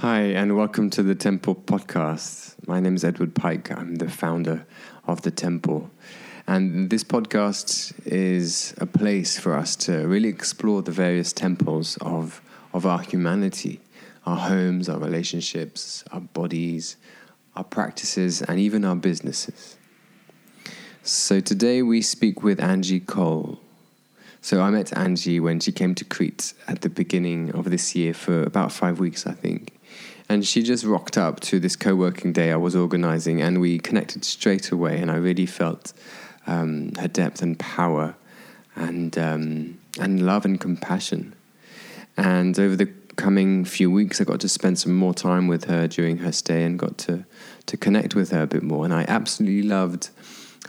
Hi, and welcome to the Temple Podcast. My name is Edward Pike. I'm the founder of the Temple. And this podcast is a place for us to really explore the various temples of, of our humanity, our homes, our relationships, our bodies, our practices, and even our businesses. So today we speak with Angie Cole. So I met Angie when she came to Crete at the beginning of this year for about five weeks, I think. And she just rocked up to this co working day I was organizing, and we connected straight away. And I really felt um, her depth and power, and, um, and love and compassion. And over the coming few weeks, I got to spend some more time with her during her stay and got to, to connect with her a bit more. And I absolutely loved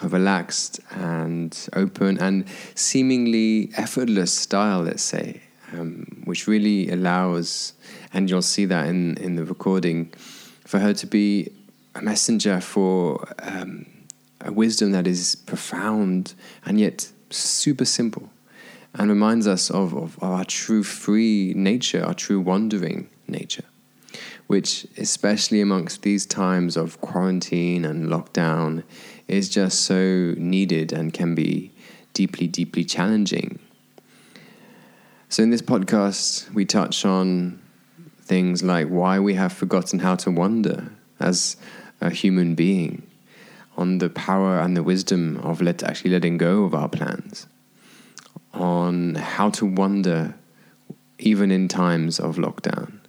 her relaxed and open and seemingly effortless style, let's say, um, which really allows and you'll see that in, in the recording, for her to be a messenger for um, a wisdom that is profound and yet super simple and reminds us of, of our true free nature, our true wandering nature, which, especially amongst these times of quarantine and lockdown, is just so needed and can be deeply, deeply challenging. So, in this podcast, we touch on things like why we have forgotten how to wonder as a human being, on the power and the wisdom of let, actually letting go of our plans, on how to wonder even in times of lockdown,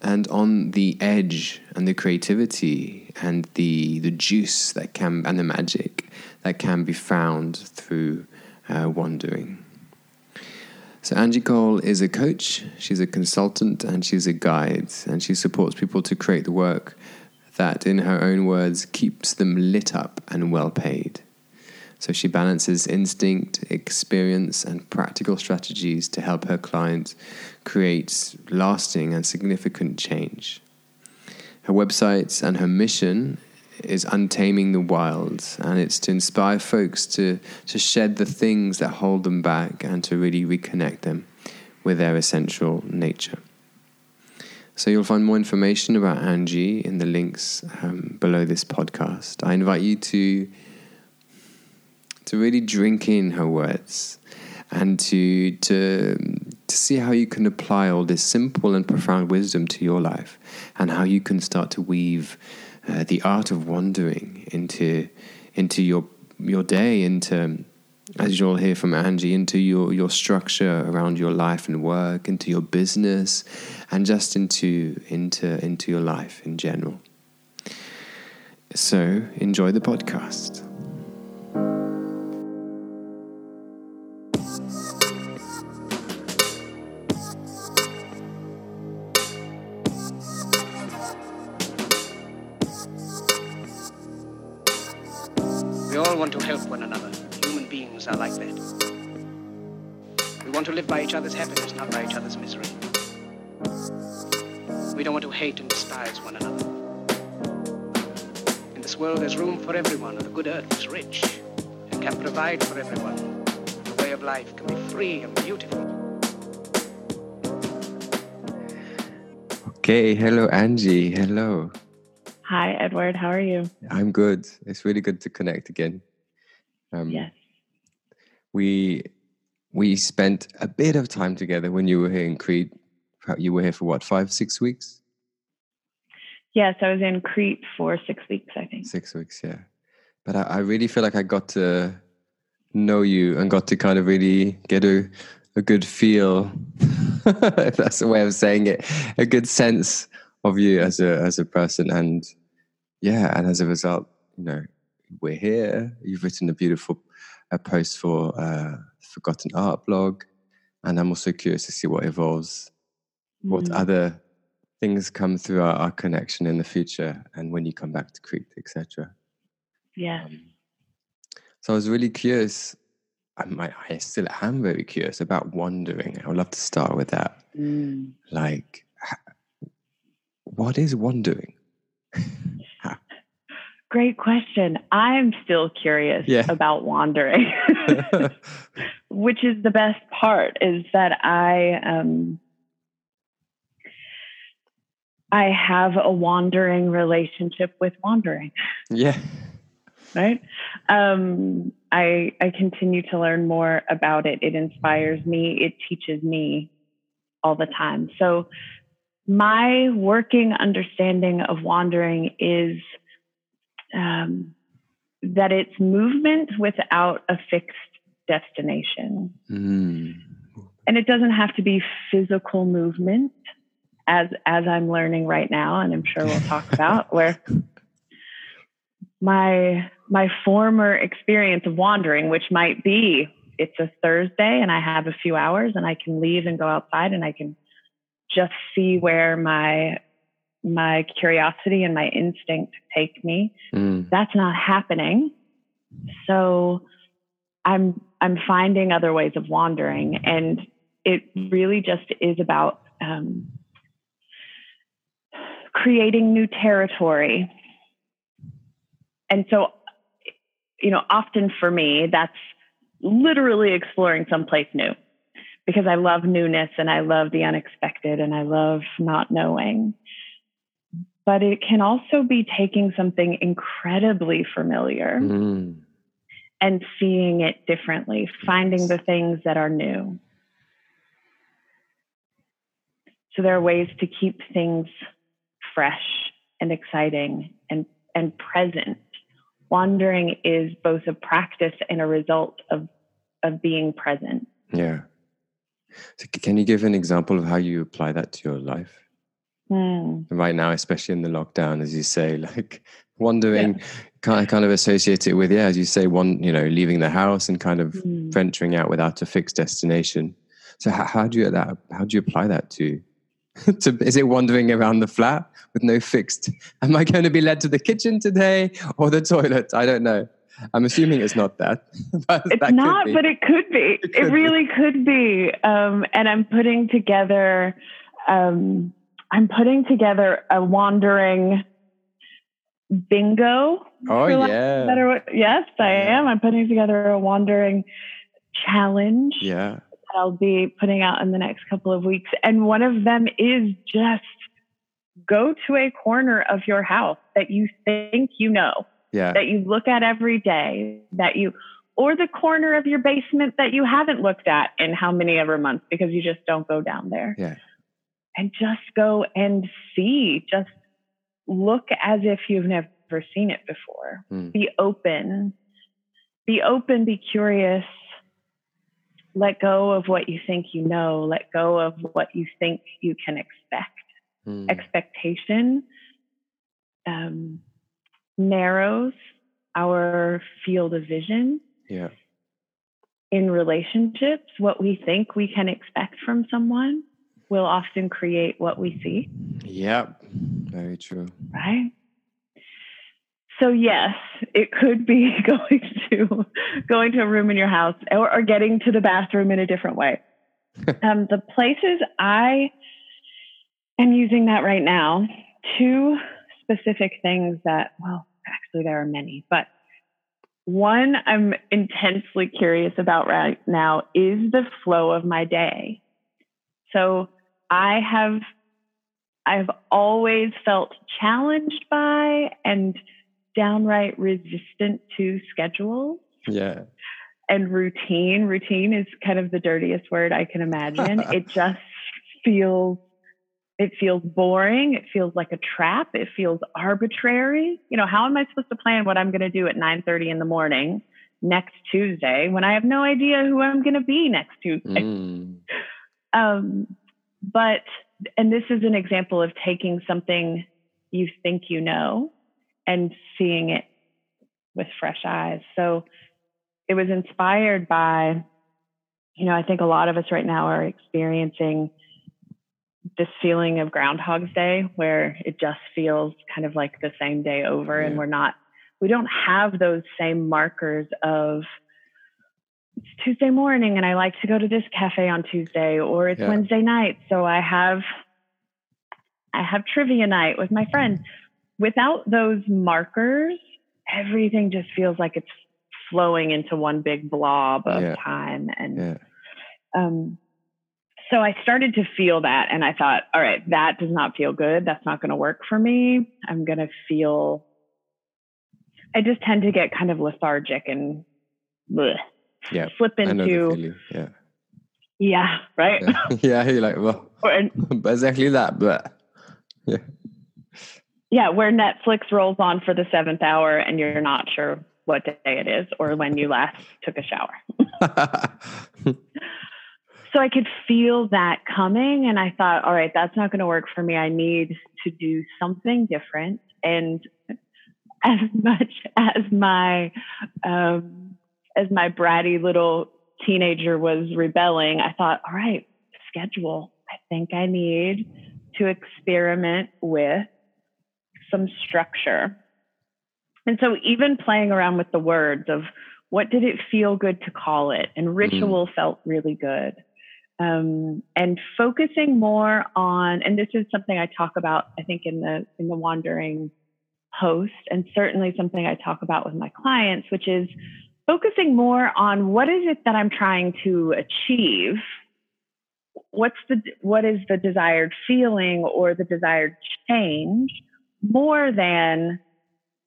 and on the edge and the creativity and the the juice that can and the magic that can be found through uh, wandering. So, Angie Cole is a coach, she's a consultant, and she's a guide, and she supports people to create the work that, in her own words, keeps them lit up and well paid. So, she balances instinct, experience, and practical strategies to help her clients create lasting and significant change. Her website and her mission is untaming the wild, and it's to inspire folks to to shed the things that hold them back and to really reconnect them with their essential nature. So you'll find more information about Angie in the links um, below this podcast. I invite you to to really drink in her words and to to to see how you can apply all this simple and profound wisdom to your life and how you can start to weave uh, the art of wandering into into your your day, into as you'll hear from Angie, into your your structure around your life and work, into your business, and just into into into your life in general. So enjoy the podcast. World, for everyone, and the good earth is rich and can provide for everyone. The way of life can be free and beautiful. Okay, hello, Angie. Hello. Hi, Edward. How are you? I'm good. It's really good to connect again. Um, yes. We we spent a bit of time together when you were here in Crete. You were here for what, five, six weeks? Yes, I was in Crete for six weeks, I think. Six weeks, yeah. But I, I really feel like I got to know you and got to kind of really get a, a good feel, if that's the way of saying it, a good sense of you as a as a person. And yeah, and as a result, you know, we're here. You've written a beautiful uh, post for uh, Forgotten Art blog, and I'm also curious to see what evolves, mm. what other things come through our, our, connection in the future, and when you come back to Crete, etc. Yeah. Um, so I was really curious. I, I still am very curious about wandering. I would love to start with that. Mm. Like, what is wandering? Great question. I'm still curious yeah. about wandering, which is the best part is that I, um, I have a wandering relationship with wandering. Yeah. right. Um, I I continue to learn more about it. It inspires me. It teaches me all the time. So my working understanding of wandering is um, that it's movement without a fixed destination. Mm. And it doesn't have to be physical movement as as I'm learning right now and I'm sure we'll talk about where my my former experience of wandering which might be it's a Thursday and I have a few hours and I can leave and go outside and I can just see where my my curiosity and my instinct take me. Mm. That's not happening. So I'm I'm finding other ways of wandering, and it really just is about um, creating new territory. And so, you know, often for me, that's literally exploring someplace new because I love newness and I love the unexpected and I love not knowing. But it can also be taking something incredibly familiar mm. and seeing it differently, finding the things that are new. So there are ways to keep things fresh and exciting and, and present. Wandering is both a practice and a result of, of being present. Yeah. So can you give an example of how you apply that to your life? Mm. Right now, especially in the lockdown, as you say, like wandering, yeah. kind of kind of associate it with, yeah, as you say, one, you know, leaving the house and kind of mm. venturing out without a fixed destination. So how, how do you that? How do you apply that to? to is it wandering around the flat with no fixed? Am I going to be led to the kitchen today or the toilet? I don't know. I'm assuming it's not that. it's that not, but it could be. It, could it really be. could be. Um, and I'm putting together. Um, I'm putting together a wandering bingo. Oh yeah. Better, yes, I am. I'm putting together a wandering challenge. Yeah. I'll be putting out in the next couple of weeks. And one of them is just go to a corner of your house that you think you know yeah. that you look at every day, that you, or the corner of your basement that you haven't looked at in how many ever months because you just don't go down there. Yeah. And just go and see, just look as if you've never seen it before. Mm. Be open. Be open, be curious. Let go of what you think you know. Let go of what you think you can expect. Mm. Expectation um, narrows our field of vision. Yeah. In relationships, what we think we can expect from someone will often create what we see. Yep. Very true. Right? So yes, it could be going to going to a room in your house or, or getting to the bathroom in a different way. um, the places I am using that right now, two specific things that, well, actually, there are many, but one I'm intensely curious about right now is the flow of my day. So I have I've always felt challenged by and downright resistant to schedules. Yeah. And routine. Routine is kind of the dirtiest word I can imagine. it just feels it feels boring. It feels like a trap. It feels arbitrary. You know, how am I supposed to plan what I'm going to do at 9:30 in the morning next Tuesday when I have no idea who I'm going to be next Tuesday? Mm. Um, but and this is an example of taking something you think you know and seeing it with fresh eyes. So it was inspired by, you know, I think a lot of us right now are experiencing this feeling of Groundhog's Day where it just feels kind of like the same day over, yeah. and we're not, we don't have those same markers of it's Tuesday morning and I like to go to this cafe on Tuesday, or it's yeah. Wednesday night, so I have I have trivia night with my friends. Without those markers, everything just feels like it's flowing into one big blob of yeah. time and um so I started to feel that, and I thought, all right, that does not feel good. That's not going to work for me. I'm going to feel. I just tend to get kind of lethargic and bleh, Yeah. slip I know the into. Yeah. yeah, right. Yeah. yeah. You're like, well, Or- exactly that, but yeah. Yeah, where Netflix rolls on for the seventh hour, and you're not sure what day it is or when you last took a shower. so I could feel that coming, and I thought, all right, that's not going to work for me. I need to do something different. And as much as my um, as my bratty little teenager was rebelling, I thought, all right, schedule. I think I need to experiment with some structure. And so, even playing around with the words of what did it feel good to call it, and ritual felt really good. Um, and focusing more on and this is something i talk about i think in the in the wandering post and certainly something i talk about with my clients which is focusing more on what is it that i'm trying to achieve? What's the what is the desired feeling or the desired change more than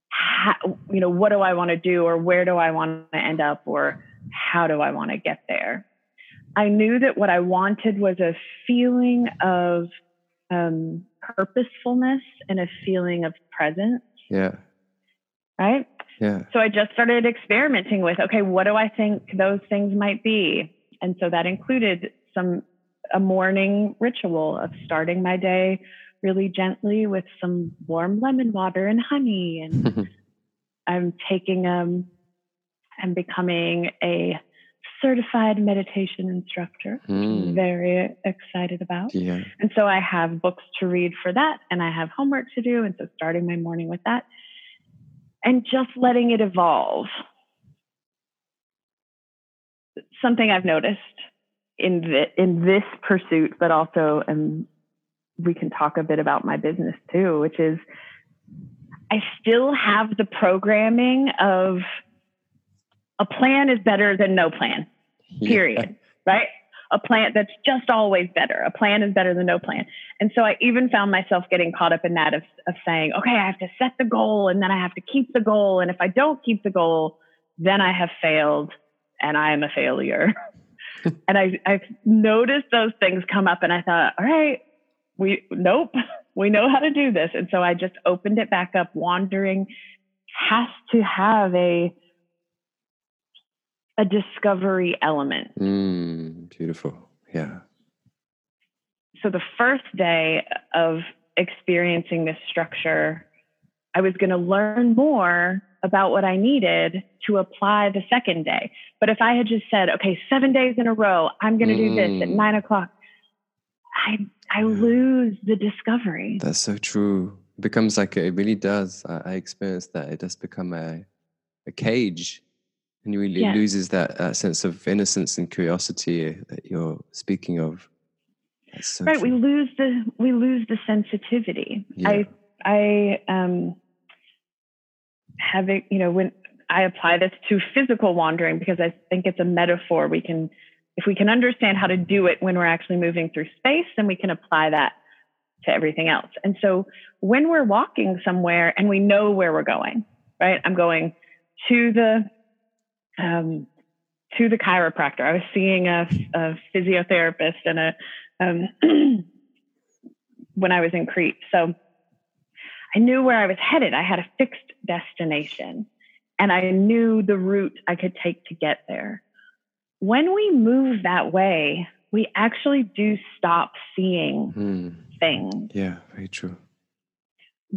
how, you know what do i want to do or where do i want to end up or how do i want to get there I knew that what I wanted was a feeling of um, purposefulness and a feeling of presence, yeah. right? Yeah. So I just started experimenting with, okay, what do I think those things might be? And so that included some a morning ritual of starting my day really gently with some warm lemon water and honey, and I'm taking um, I'm becoming a certified meditation instructor. which I'm Mm. very excited about. Yeah. And so I have books to read for that, and I have homework to do. And so starting my morning with that and just letting it evolve. Something I've noticed in, the, in this pursuit, but also, and we can talk a bit about my business too, which is I still have the programming of a plan is better than no plan period, right? A plan that's just always better. A plan is better than no plan. And so I even found myself getting caught up in that of, of saying, okay, I have to set the goal and then I have to keep the goal. And if I don't keep the goal, then I have failed and I am a failure. and I, I've noticed those things come up and I thought, all right, we, nope, we know how to do this. And so I just opened it back up. Wandering has to have a, a discovery element. Mm, beautiful. Yeah. So the first day of experiencing this structure, I was going to learn more about what I needed to apply the second day. But if I had just said, okay, seven days in a row, I'm going to do this at Mm. nine o'clock, I I lose the discovery. That's so true. It becomes like it really does. I, I experienced that. It does become a a cage, and you really Yeah. loses that, that sense of innocence and curiosity that you're speaking of. So right we lose the we lose the sensitivity Yeah. i i um have it you know when i apply this to physical wandering because i think it's a metaphor we can if we can understand how to do it when we're actually moving through space then we can apply that to everything else and so when we're walking somewhere and we know where we're going right i'm going to the um to the chiropractor i was seeing a, a physiotherapist and a um, when I was in Crete. So I knew where I was headed. I had a fixed destination and I knew the route I could take to get there. When we move that way, we actually do stop seeing Mm, things. yeah, very true.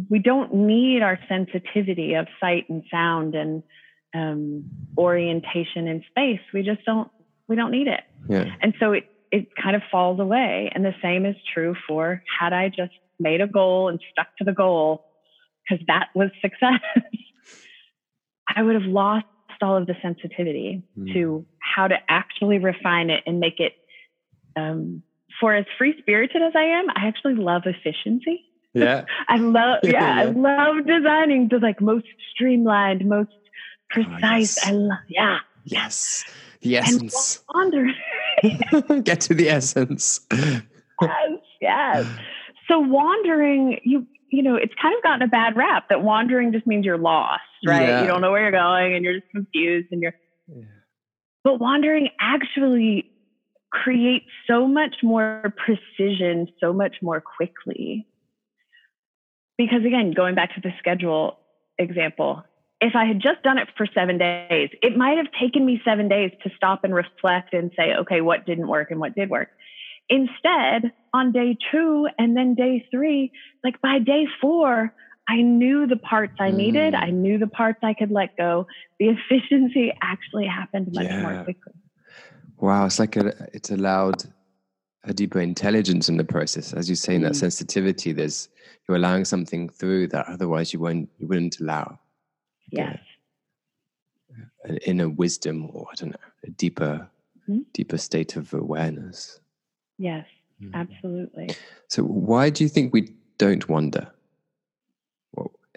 We don't need our sensitivity of sight and sound and um, orientation in space. We just don't. We don't need it. Yeah. And so it, it kind of falls away. And the same is true for had I just made a goal and stuck to the goal, because that was success, I would have lost all of the sensitivity Mm. to how to actually refine it and make it. Um, for as free spirited as I am, I actually love efficiency. Yeah. I love, yeah, I love designing the like most streamlined, most precise. yes. I love, yeah. Yes. The essence. Get to the essence. yes, yes. So wandering, you you know, it's kind of gotten a bad rap that wandering just means you're lost, right? Yeah. You don't know where you're going and you're just confused and you're Yeah. but wandering actually creates so much more precision so much more quickly. Because again, going back to the schedule example, if I had just done it for seven days, it might have taken me seven days to stop and reflect and say, okay, what didn't work and what did work. Instead, on day two and then day three, like by day four, I knew the parts I needed. Mm. I knew the parts I could let go. The efficiency actually happened much Yeah. more quickly. Wow, it's like a, it's allowed a deeper intelligence in the process, as you say, in that Mm. sensitivity. There's you're allowing something through that otherwise you won't you wouldn't allow Yes. an inner wisdom or I don't know a deeper Mhm. deeper state of awareness. Yes. Mm. Absolutely. So why do you think we don't wonder?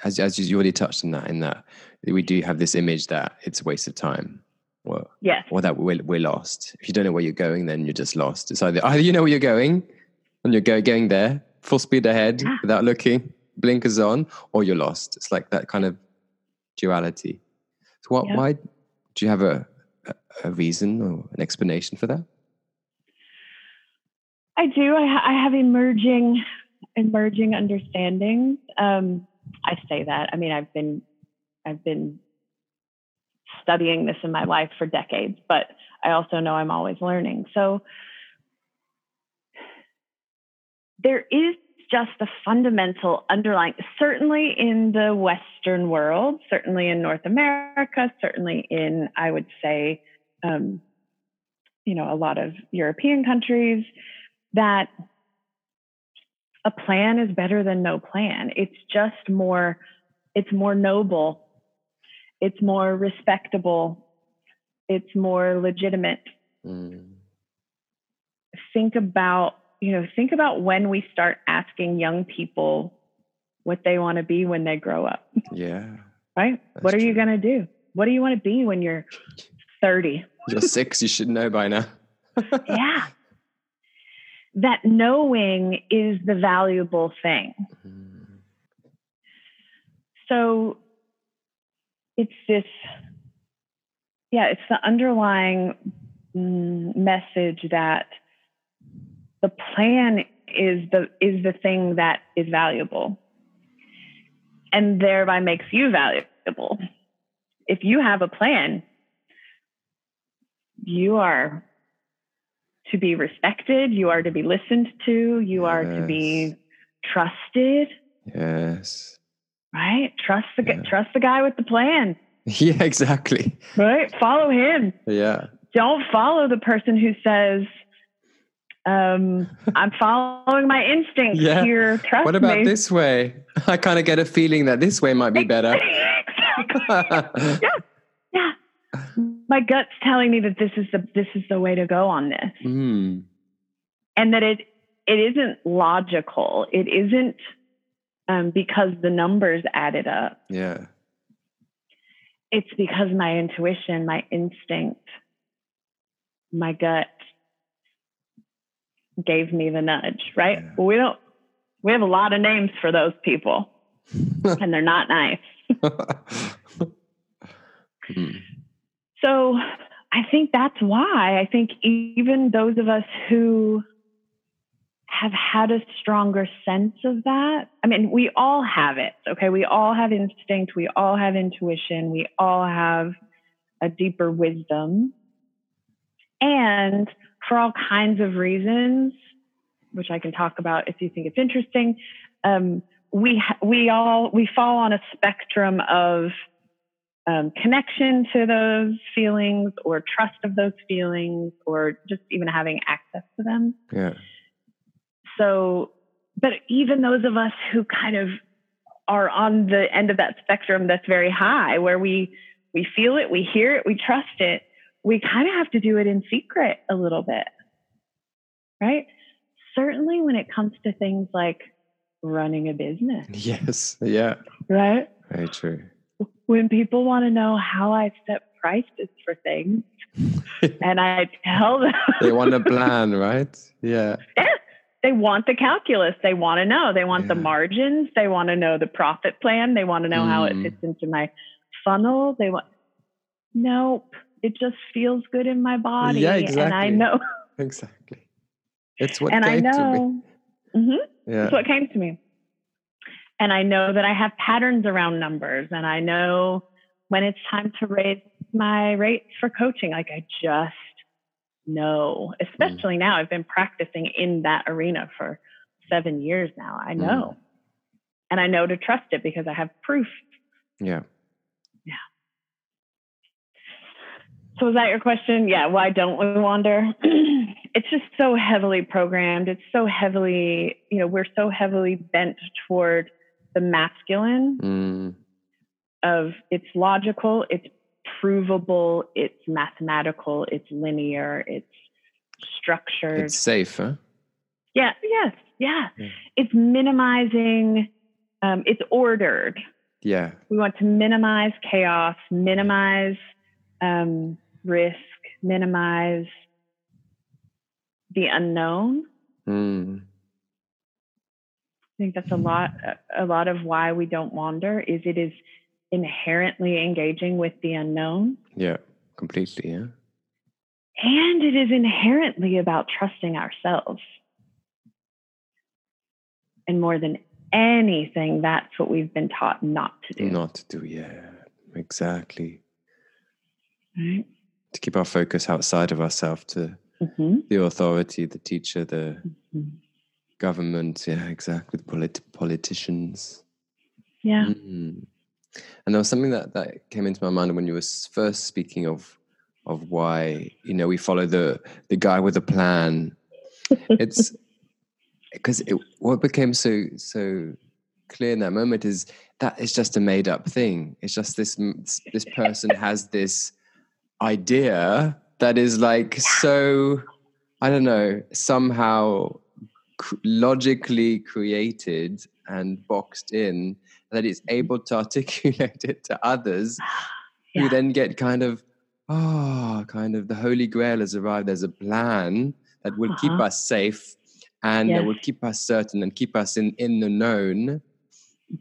As as you already touched on that, in that we do have this image that it's a waste of time. Well, Yes. or that we're, we're lost. If you don't know where you're going, then you're just lost. It's either either you know where you're going, and you're go, going there, full speed ahead Yeah. without looking, blinkers on, or you're lost. It's like that kind of duality. So, what? Yeah. Why do you have a, a a reason or an explanation for that? I do. I, ha- I have emerging, emerging understandings. Um, I say that. I mean, I've been, I've been studying this in my life for decades, but I also know I'm always learning. So there is just a fundamental underlying, certainly in the Western world, certainly in North America, certainly in, I would say, um, you know, a lot of European countries, that a plan is better than no plan. It's just more, it's more noble, it's more respectable, it's more legitimate. Mm. Think about, you know, think about when we start asking young people what they want to be when they grow up, Yeah, right? What are you going to do? What do you want to be when you're 30? you're six. You should know by now. yeah. That knowing is the valuable thing. Mm. So it's this, yeah, it's the underlying mm, message that the plan is the is the thing that is valuable and thereby makes you valuable. If you have a plan, you are to be respected, you are to be listened to, you are to be trusted Yes. right? Trust the Yeah. trust the guy with the plan, Yeah, exactly. right? Follow him. Yeah. Don't follow the person who says, um, "I'm following my instincts Yeah. here. Trust What about me." this way? I kind of get a feeling that this way might be better. Yeah, my gut's telling me that this is the this is the way to go on this, mm. and that it it isn't logical. It isn't um, because the numbers added up. Yeah. it's because my intuition, my instinct, my gut gave me the nudge, right? Yeah. Well, we don't, we have a lot of names for those people and they're not nice. Mm. So I think that's why I think even those of us who have had a stronger sense of that, I mean, we all have it, okay? We all have instinct, we all have intuition, we all have a deeper wisdom. And for all kinds of reasons, which I can talk about if you think it's interesting, um, we ha- we all we fall on a spectrum of um, connection to those feelings or trust of those feelings or just even having access to them. Yeah. So, but even those of us who kind of are on the end of that spectrum that's very high, where we we feel it, we hear it, we trust it, we kind of have to do it in secret a little bit, right? Certainly when it comes to things like running a business, Yes. Yeah. right? Very true. When people want to know how I set prices for things, and I tell them they want a plan, right? Yeah. Yeah. They want the calculus. They want to know. They want the margins. They want to know the profit plan. They want to know how it Mm. fits into my funnel. They want, nope. It just feels good in my body. Yeah, And I exactly. know, Exactly. It's what and I came to me. know, hmm Yeah. that's what came to me. And I know that I have patterns around numbers and I know when it's time to raise my rates for coaching. Like I just know, mm. especially now I've been practicing in that arena for seven years now. I mm. know. And I know to trust it because I have proof. Yeah. Yeah. So is that your question? Yeah. Why don't we wander? it's just so heavily programmed. It's so heavily, you know, we're so heavily bent toward the masculine Mm. of it's logical, it's provable, it's mathematical, it's linear, it's structured. It's safe, huh? yeah, yes, yeah. Yeah. It's minimizing, um, it's ordered. Yeah. We want to minimize chaos, minimize um, risk, minimize the unknown. Mm. I think that's a lot. A lot of why we don't wander is it is inherently engaging with the unknown, Yeah. Completely. Yeah. and it is inherently about trusting ourselves. And more than anything, that's what we've been taught not to do. Not to do. Yeah. Exactly. Right? To keep our focus outside of ourselves to Mhm. the authority, the teacher, the Mhm. Government. Yeah. Exactly. The polit- politicians. Yeah. Mm. And there was something that, that came into my mind when you were first speaking of of why you know we follow the the guy with a plan. It's because it, what became so so clear in that moment is that it's just a made up thing. It's just this this person has this idea that is like so I don't know somehow cr- logically created and boxed in that it's able to articulate it to others who then get kind of oh kind of the holy grail has arrived there's a plan that will keep Uh-huh. us safe and that will keep us certain and keep us in in the known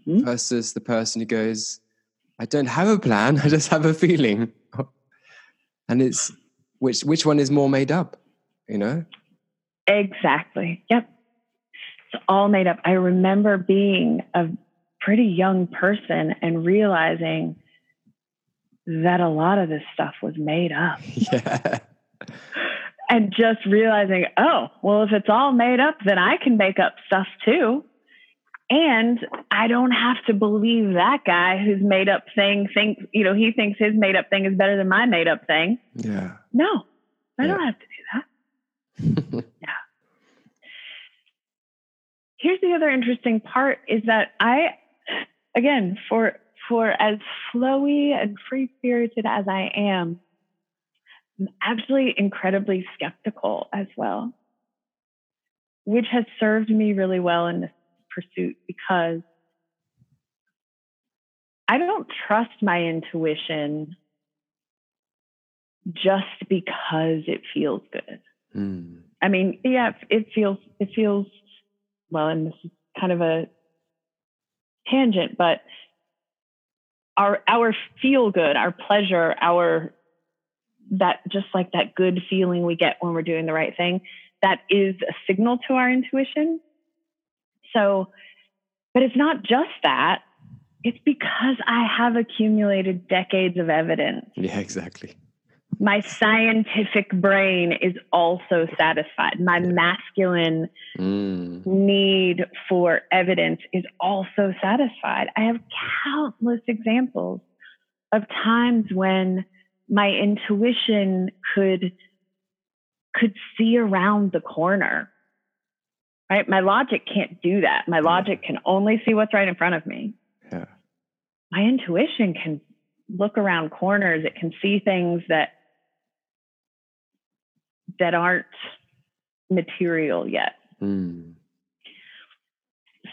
Mhm. versus the person who goes i don't have a plan i just have a feeling and it's which which one is more made up you know Exactly. Yep. It's all made up. I remember being a pretty young person and realizing that a lot of this stuff was made up. yeah And just realizing, oh, well, if it's all made up, then I can make up stuff too. And I don't have to believe that guy whose made up thing thinks, you know, he thinks his made up thing is better than my made up thing. yeah No, I Yeah. don't have to do that. here's the other interesting part is that I, again, for for as flowy and free spirited as I am, I'm actually incredibly skeptical as well, which has served me really well in this pursuit because I don't trust my intuition just because it feels good. Mm. I mean, yeah, it feels it feels well, and this is kind of a tangent, but our our feel good, our pleasure, our that just like that good feeling we get when we're doing the right thing, that is a signal to our intuition. So, but it's not just that. It's because I have accumulated decades of evidence yeah exactly my scientific brain is also satisfied. My masculine mm. need for evidence is also satisfied. I have countless examples of times when my intuition could could see around the corner. Right? My logic can't do that. My logic can only see what's right in front of me. yeah My intuition can look around corners. It can see things that that aren't material yet. mm.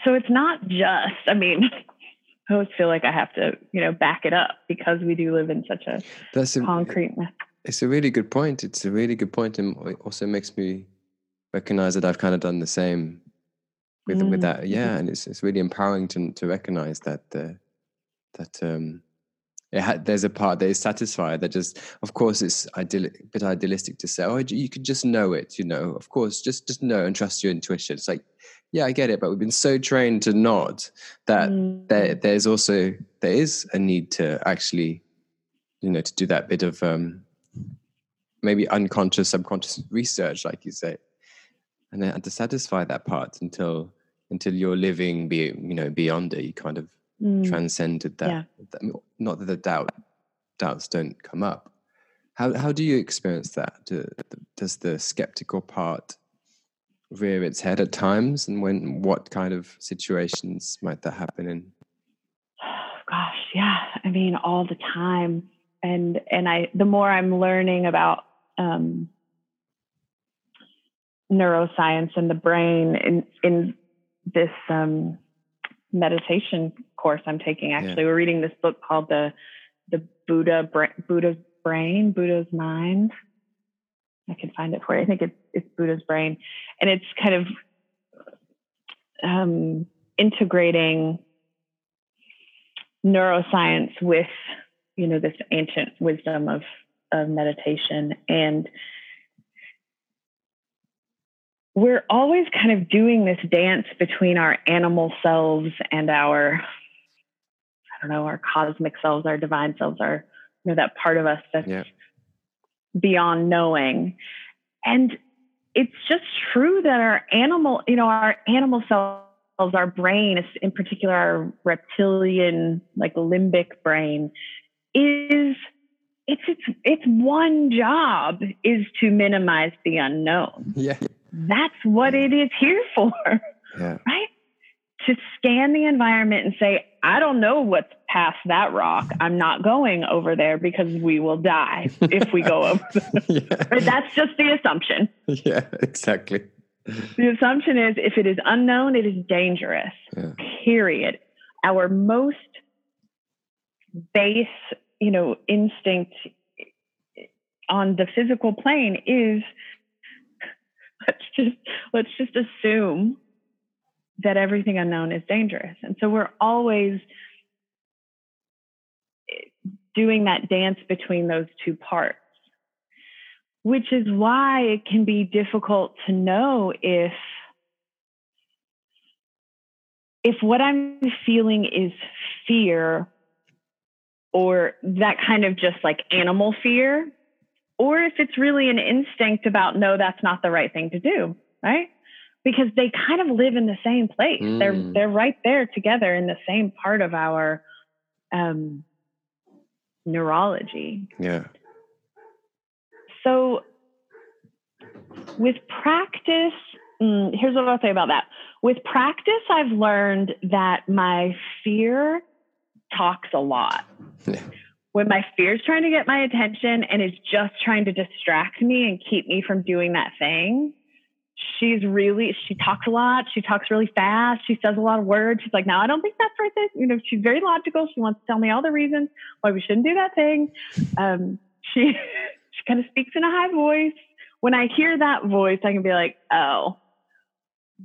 So it's not just, I mean, I always feel like I have to, you know, back it up because we do live in such a that's a, concrete it's a really good point. It's a really good point, and it also makes me recognize that I've kind of done the same with mm. with that. Yeah, and it's it's really empowering to to recognize that uh, that um, ha- there's a part that is satisfied. That just, of course, it's ideal, a bit idealistic to say, oh, you could just know it. You know, of course, just just know and trust your intuition. It's like, yeah, I get it, but we've been so trained to not that mm. there there's also there is a need to actually, you know, to do that bit of um, maybe unconscious, subconscious research, like you say, and then and to satisfy that part until until you're living, be you know, beyond it, you kind of mm. transcended that, yeah. that. Not that the doubt doubts don't come up. How how do you experience that? Do, does the skeptical part rear its head at times, and when what kind of situations might that happen in? Gosh, yeah. I mean, all the time, and and I the more I'm learning about um, neuroscience and the brain in in this um, meditation course I'm taking. Actually, yeah. we're reading this book called the the Buddha Buddha's Brain, Buddha's Mind. I can find it for you. I think it's it's Buddha's Brain, and it's kind of um, integrating neuroscience with you know this ancient wisdom of of meditation and we're always kind of doing this dance between our animal selves and our don't know our cosmic selves our divine selves our you know that part of us that's yeah. beyond knowing and it's just true that our animal you know our animal selves our brain in particular our reptilian like limbic brain is it's its its one job is to minimize the unknown. Yeah. That's what it is here for. Yeah. Right? To scan the environment and say, I don't know what's past that rock. I'm not going over there because we will die if we go over there. yeah. That's just the assumption. Yeah, exactly. The assumption is if it is unknown, it is dangerous. Yeah. Period. Our most base you know, instinct on the physical plane is let's just let's just assume that everything unknown is dangerous. And so we're always eh, doing that dance between those two parts, which is why it can be difficult to know if if what I'm feeling is fear or that kind of just like animal fear, or if it's really an instinct about, no, that's not the right thing to do, right? Because they kind of live in the same place. Mm. They're they're right there together in the same part of our um, neurology. Yeah. So with practice, mm, here's what I'll say about that. With practice, I've learned that my fear talks a lot. Yeah. When my fear is trying to get my attention and is just trying to distract me and keep me from doing that thing, she's really she talks a lot. She talks really fast. She says a lot of words. She's like, "No, I don't think that's right." This, you know, she's very logical. She wants to tell me all the reasons why we shouldn't do that thing. Um, she she kind of speaks in a high voice. When I hear that voice, I can be like, "Oh,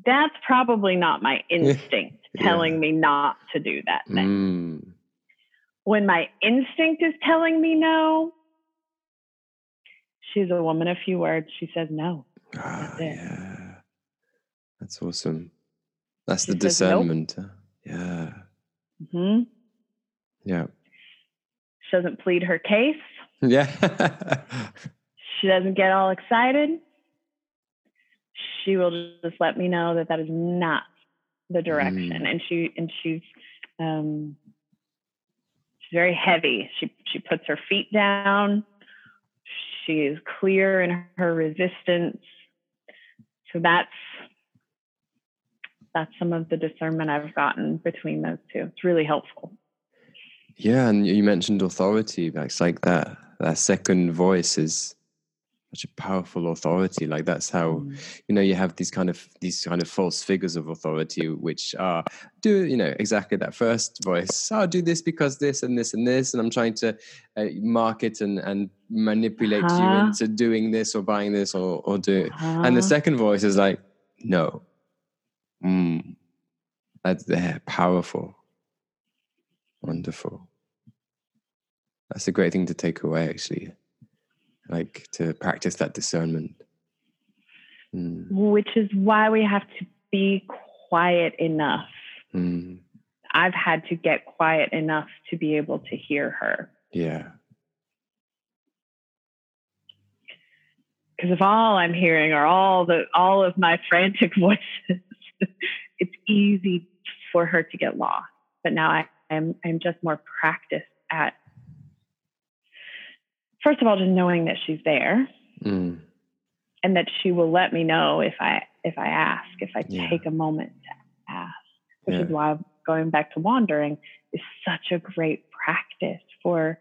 that's probably not my instinct telling me not to do that thing." Mm when my instinct is telling me no, she's a woman of few words. She says no. Ah, yeah. That's awesome. That's she the discernment. Nope. Yeah. hmm Yeah. She doesn't plead her case. Yeah. she doesn't get all excited. She will just let me know that that is not the direction, mm. and she and she's um, she's very heavy. She she puts her feet down. She is clear in her resistance. So that's that's some of the discernment I've gotten between those two. It's really helpful. Yeah, and you mentioned authority. It's like that that second voice is such a powerful authority. Like that's how Mm. you know you have these kind of these kind of false figures of authority, which are do you know exactly that first voice. I'll do this because this and this and this, and I'm trying to uh, market and and manipulate you Uh-huh. into doing this or buying this or or do. And the Uh, second voice is like, no, mm, that's there, powerful, wonderful. That's a great thing to take away, actually. Like to practice that discernment. Mm, which is why we have to be quiet enough. mm, I've had to get quiet enough to be able to hear her. yeah. Because if all I'm hearing are all the all of my frantic voices, it's easy for her to get lost. But now I, I'm I'm just more practiced at first of all just knowing that she's there Mm, and that she will let me know if I if I ask, if I Yeah. take a moment to ask. Which Yeah. is why going back to wandering is such a great practice for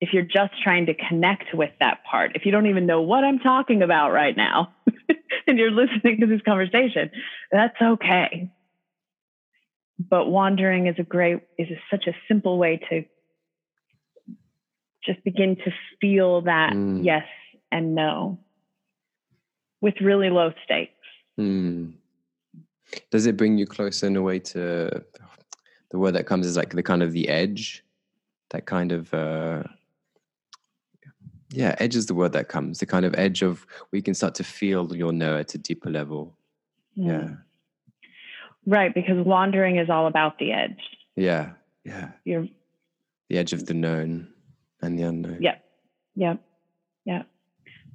if you're just trying to connect with that part. If you don't even know what I'm talking about right now and you're listening to this conversation, that's okay. But wandering is a great is a, such a simple way to just begin to feel that Mm. yes and no with really low stakes. mm. Does it bring you closer in a way to the word that comes is like the kind of the edge? That kind of uh yeah, edge is the word that comes. The kind of edge of where you can start to feel your no at a deeper level. Yeah. Mm. Right, because wandering is all about the edge. Yeah. Yeah. You're The edge of the known and the unknown. Yep. Yep. Yep.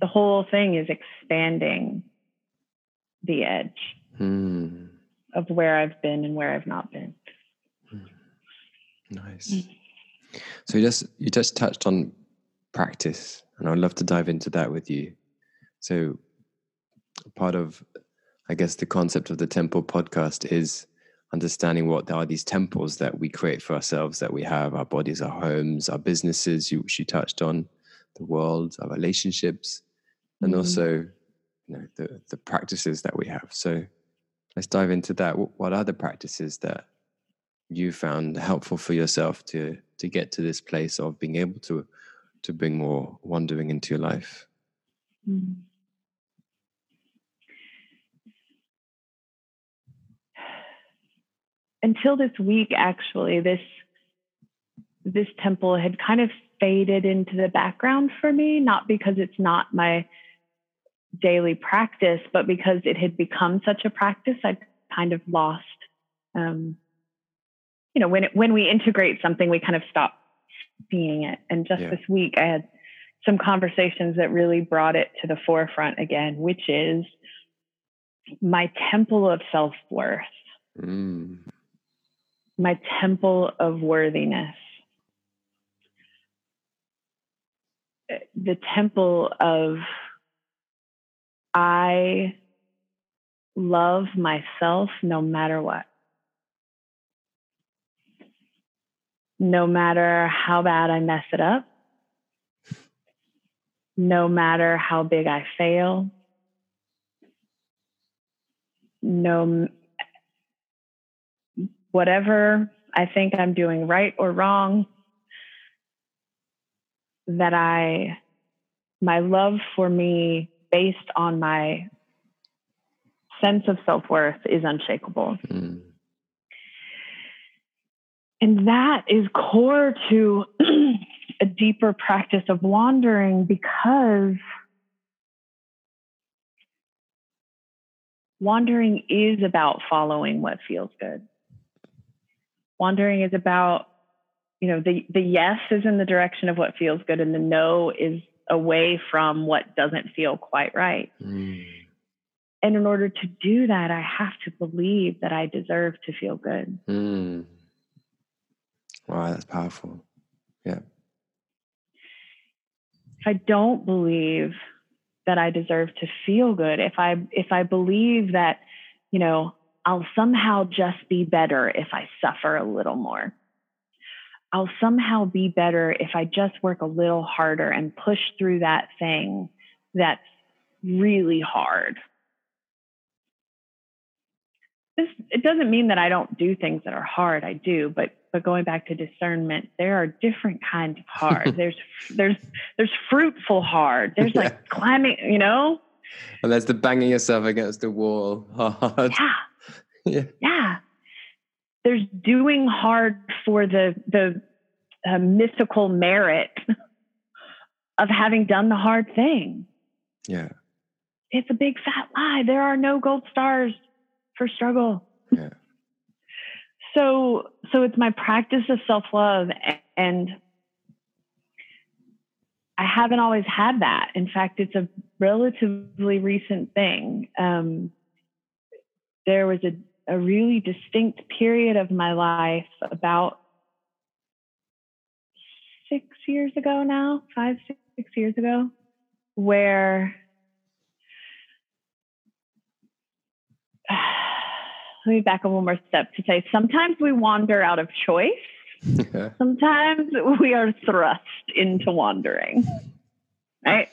The whole thing is expanding the edge Hmm. of where I've been and where I've not been. Nice. So you just you just touched on practice, and I'd love to dive into that with you. So part of, I guess, the concept of the temple podcast is understanding what are these temples that we create for ourselves, that we have our bodies, our homes, our businesses. You which you touched on, the world, our relationships, and Mhm. also, you know, the the practices that we have. So let's dive into that. What, what are the practices that you found helpful for yourself to to get to this place of being able to to bring more wandering into your life Mm. Until this week, actually, this this temple had kind of faded into the background for me, not because it's not my daily practice, but because it had become such a practice. I kind of lost, um, you know, when it, when we integrate something, we kind of stop seeing it. And just Yeah. this week, I had some conversations that really brought it to the forefront again, which is my temple of self worth, mm. my temple of worthiness, Uh, the temple of I love myself no matter what. No matter how bad I mess it up, no matter how big I fail, no whatever I think I'm doing right or wrong, that I, my love for me based on my sense of self worth is unshakable. Mm. And that is core to a deeper practice of wandering because wandering is about following what feels good. Wandering is about, you know, the, the yes is in the direction of what feels good, and the no is away from what doesn't feel quite right. Mm. And in order to do that, I have to believe that I deserve to feel good. Mm. Wow that's powerful yeah if I don't believe that I deserve to feel good, if I if I believe that, you know, I'll somehow just be better if I suffer a little more. I'll somehow be better if I just work a little harder and push through that thing that's really hard. This, it doesn't mean that I don't do things that are hard. I do, but but going back to discernment, there are different kinds of hard. there's there's there's fruitful hard. There's like climbing, you know. And there's the banging yourself against the wall hard. Yeah. yeah. Yeah. There's doing hard for the the uh, mythical merit of having done the hard thing. Yeah. It's a big fat lie. There are no gold stars for struggle. Yeah. So so it's my practice of self-love and I haven't always had that. In fact, it's a relatively recent thing. Um, there was a, a really distinct period of my life about six years ago now, five, six, six years ago, where let me back up one more step to say sometimes we wander out of choice. Sometimes we are thrust into wandering. Right?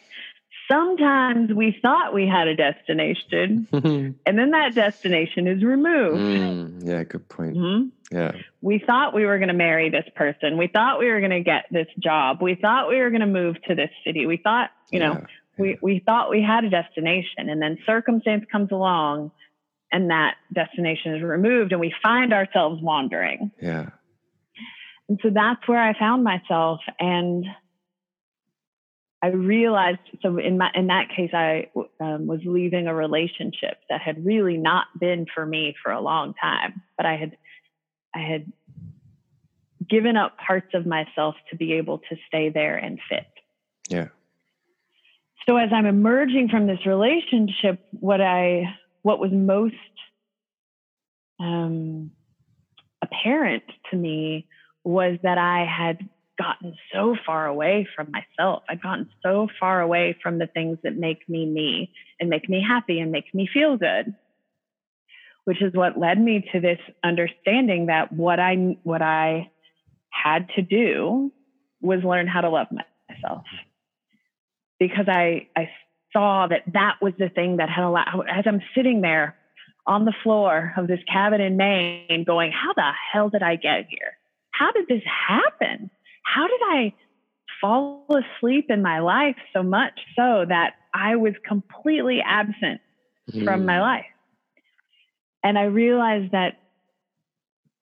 Sometimes we thought we had a destination and then that destination is removed. Mm, yeah, good point. Mm-hmm. Yeah. We thought we were going to marry this person. We thought we were going to get this job. We thought we were going to move to this city. We thought, you know, yeah. we, we thought we had a destination and then circumstance comes along and that destination is removed and we find ourselves wandering. Yeah. And so that's where I found myself and I realized so in my in that case I um, was leaving a relationship that had really not been for me for a long time but I had I had given up parts of myself to be able to stay there and fit. Yeah. So as I'm emerging from this relationship what I what was most um, apparent to me was that I had gotten so far away from myself. I'd gotten so far away from the things that make me me and make me happy and make me feel good. Which is what led me to this understanding that what I what I had to do was learn how to love myself. Because I I saw that that was the thing that had allowed, as I'm sitting there on the floor of this cabin in Maine going, how the hell did I get here? How did this happen? How did I fall asleep in my life so much so that I was completely absent mm. from my hmm. life? And I realized that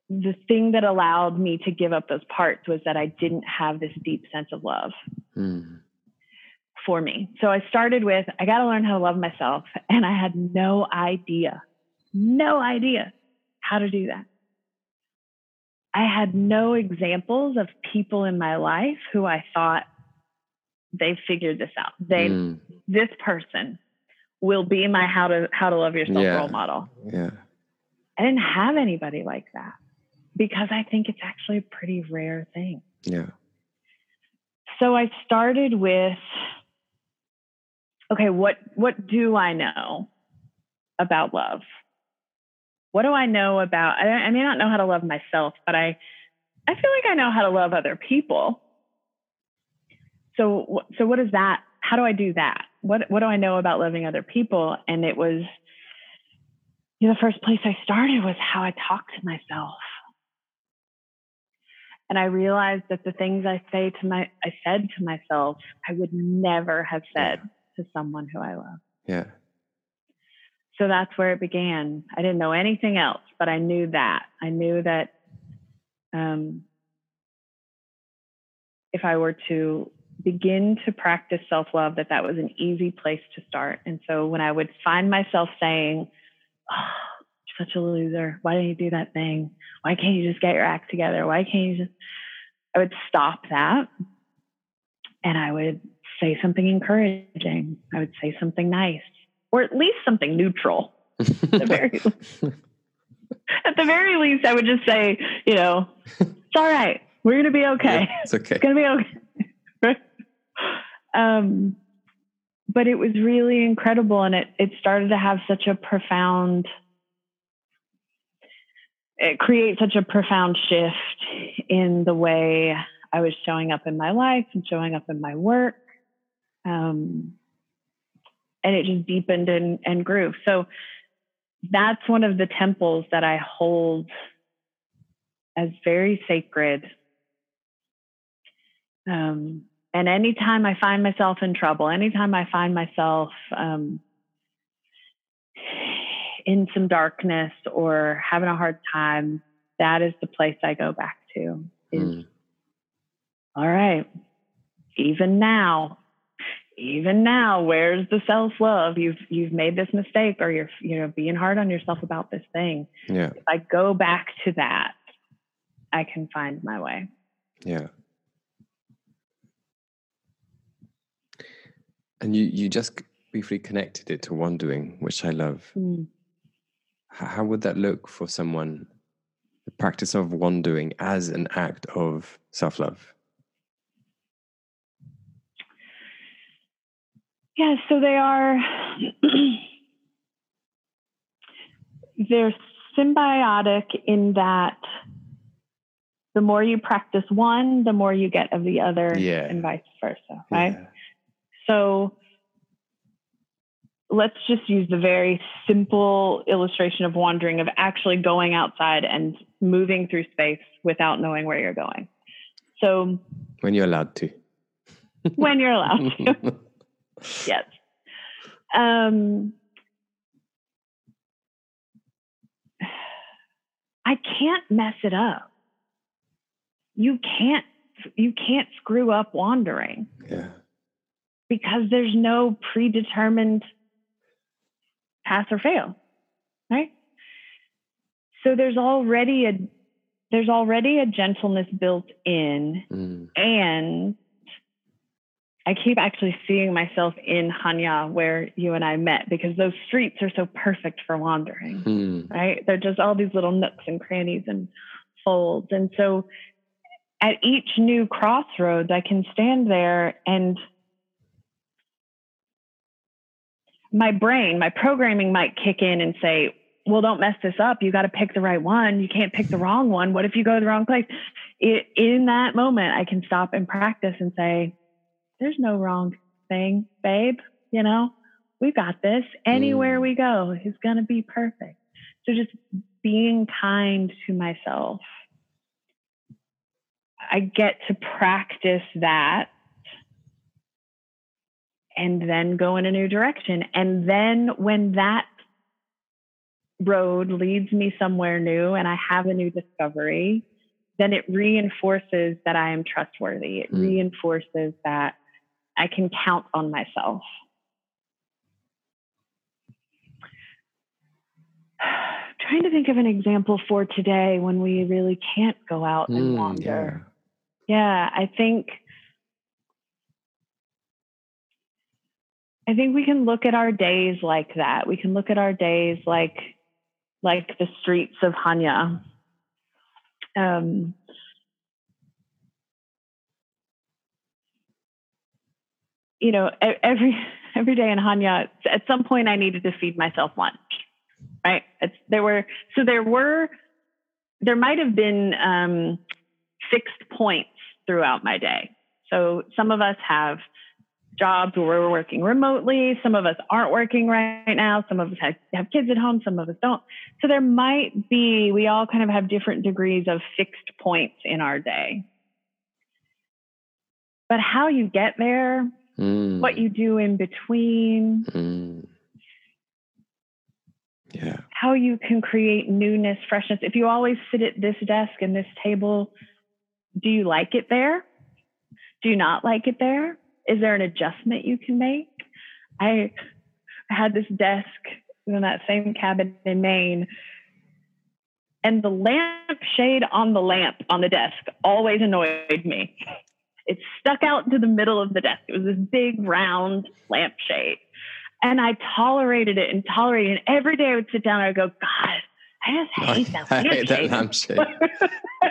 the thing that allowed me to give up those parts was that I didn't have this deep sense of love. Mm for me. So I started with, I got to learn how to love myself. And I had no idea, no idea how to do that. I had no examples of people in my life who I thought they figured this out. They, mm. this person will be my how to how to love yourself yeah. role model. Yeah. I didn't have anybody like that because I think it's actually a pretty rare thing. Yeah. So I started with okay, what what do I know about love? What do I know about? I, I may not know how to love myself, but I I feel like I know how to love other people. So so what is that? How do I do that? What what do I know about loving other people? And it was you know, the first place I started was how I talk to myself. And I realized that the things I say to my I said to myself, I would never have said to someone who I love. Yeah. So that's where it began. I didn't know anything else, but I knew that. I knew that um, if I were to begin to practice self love, that that was an easy place to start. And so when I would find myself saying, "Oh, such a loser. Why didn't you do that thing? Why can't you just get your act together? Why can't you just?" I would stop that, and I would say something encouraging. I would say something nice, or at least something neutral. at, the very, at the very least, I would just say, you know, it's all right. We're going to be okay. Yeah, it's okay. It's going to be okay. um, but it was really incredible, and it it started to have such a profound. It creates such a profound shift in the way I was showing up in my life and showing up in my work um, and it just deepened and, and grew. So that's one of the temples that I hold as very sacred. Um, and anytime I find myself in trouble, anytime I find myself um, in some darkness or having a hard time, that is the place I go back to. Is, mm. All right, even now, even now, where's the self love? You've you've made this mistake, or you're you know being hard on yourself about this thing. Yeah. If I go back to that, I can find my way. Yeah. And you you just briefly connected it to wandering, which I love. Mm. How would that look for someone? The practice of wandering as an act of self love. Yeah, so they are they're symbiotic in that the more you practice one, the more you get of the other, yeah. and vice versa, right? Yeah. So let's just use the very simple illustration of wandering, of actually going outside and moving through space without knowing where you're going. So, when you're allowed to. when you're allowed to. yes. Um, I can't mess it up. You can't you can't screw up wandering. Yeah. Because there's no predetermined pass or fail. Right? So there's already a there's already a gentleness built in mm. and I keep actually seeing myself in Chania where you and I met because those streets are so perfect for wandering, hmm. right? They're just all these little nooks and crannies and folds. And so at each new crossroads, I can stand there and my brain, my programming might kick in and say, well, don't mess this up. You got to pick the right one. You can't pick the wrong one. What if you go to the wrong place? It, in that moment, I can stop and practice and say, there's no wrong thing, babe. You know, we got this. Anywhere mm. we go is going to be perfect. So just being kind to myself. I get to practice that and then go in a new direction. And then when that road leads me somewhere new and I have a new discovery, then it reinforces that I am trustworthy. It mm. reinforces that I can count on myself. Trying to think of an example for today when we really can't go out and mm, wander. Yeah. yeah, I think I think we can look at our days like that. We can look at our days like like the streets of Chania. Um, you know, every every day in Chania, at some point I needed to feed myself lunch. Right? It's, there were so there were there might have been um, fixed points throughout my day. So some of us have jobs where we're working remotely. Some of us aren't working right now. Some of us have, have kids at home. Some of us don't. So there might be, we all kind of have different degrees of fixed points in our day. But how you get there mm. what you do in between. Mm. Yeah. How you can create newness, freshness. If you always sit at this desk and this table, do you like it there? Do you not like it there? Is there an adjustment you can make? I had this desk in that same cabin in Maine, and the lamp shade on the lamp on the desk always annoyed me. It stuck out to the middle of the desk. It was this big round lampshade. And I tolerated it and tolerated it. And every day I would sit down and I would go, God, I just hate that lampshade. hate that lampshade.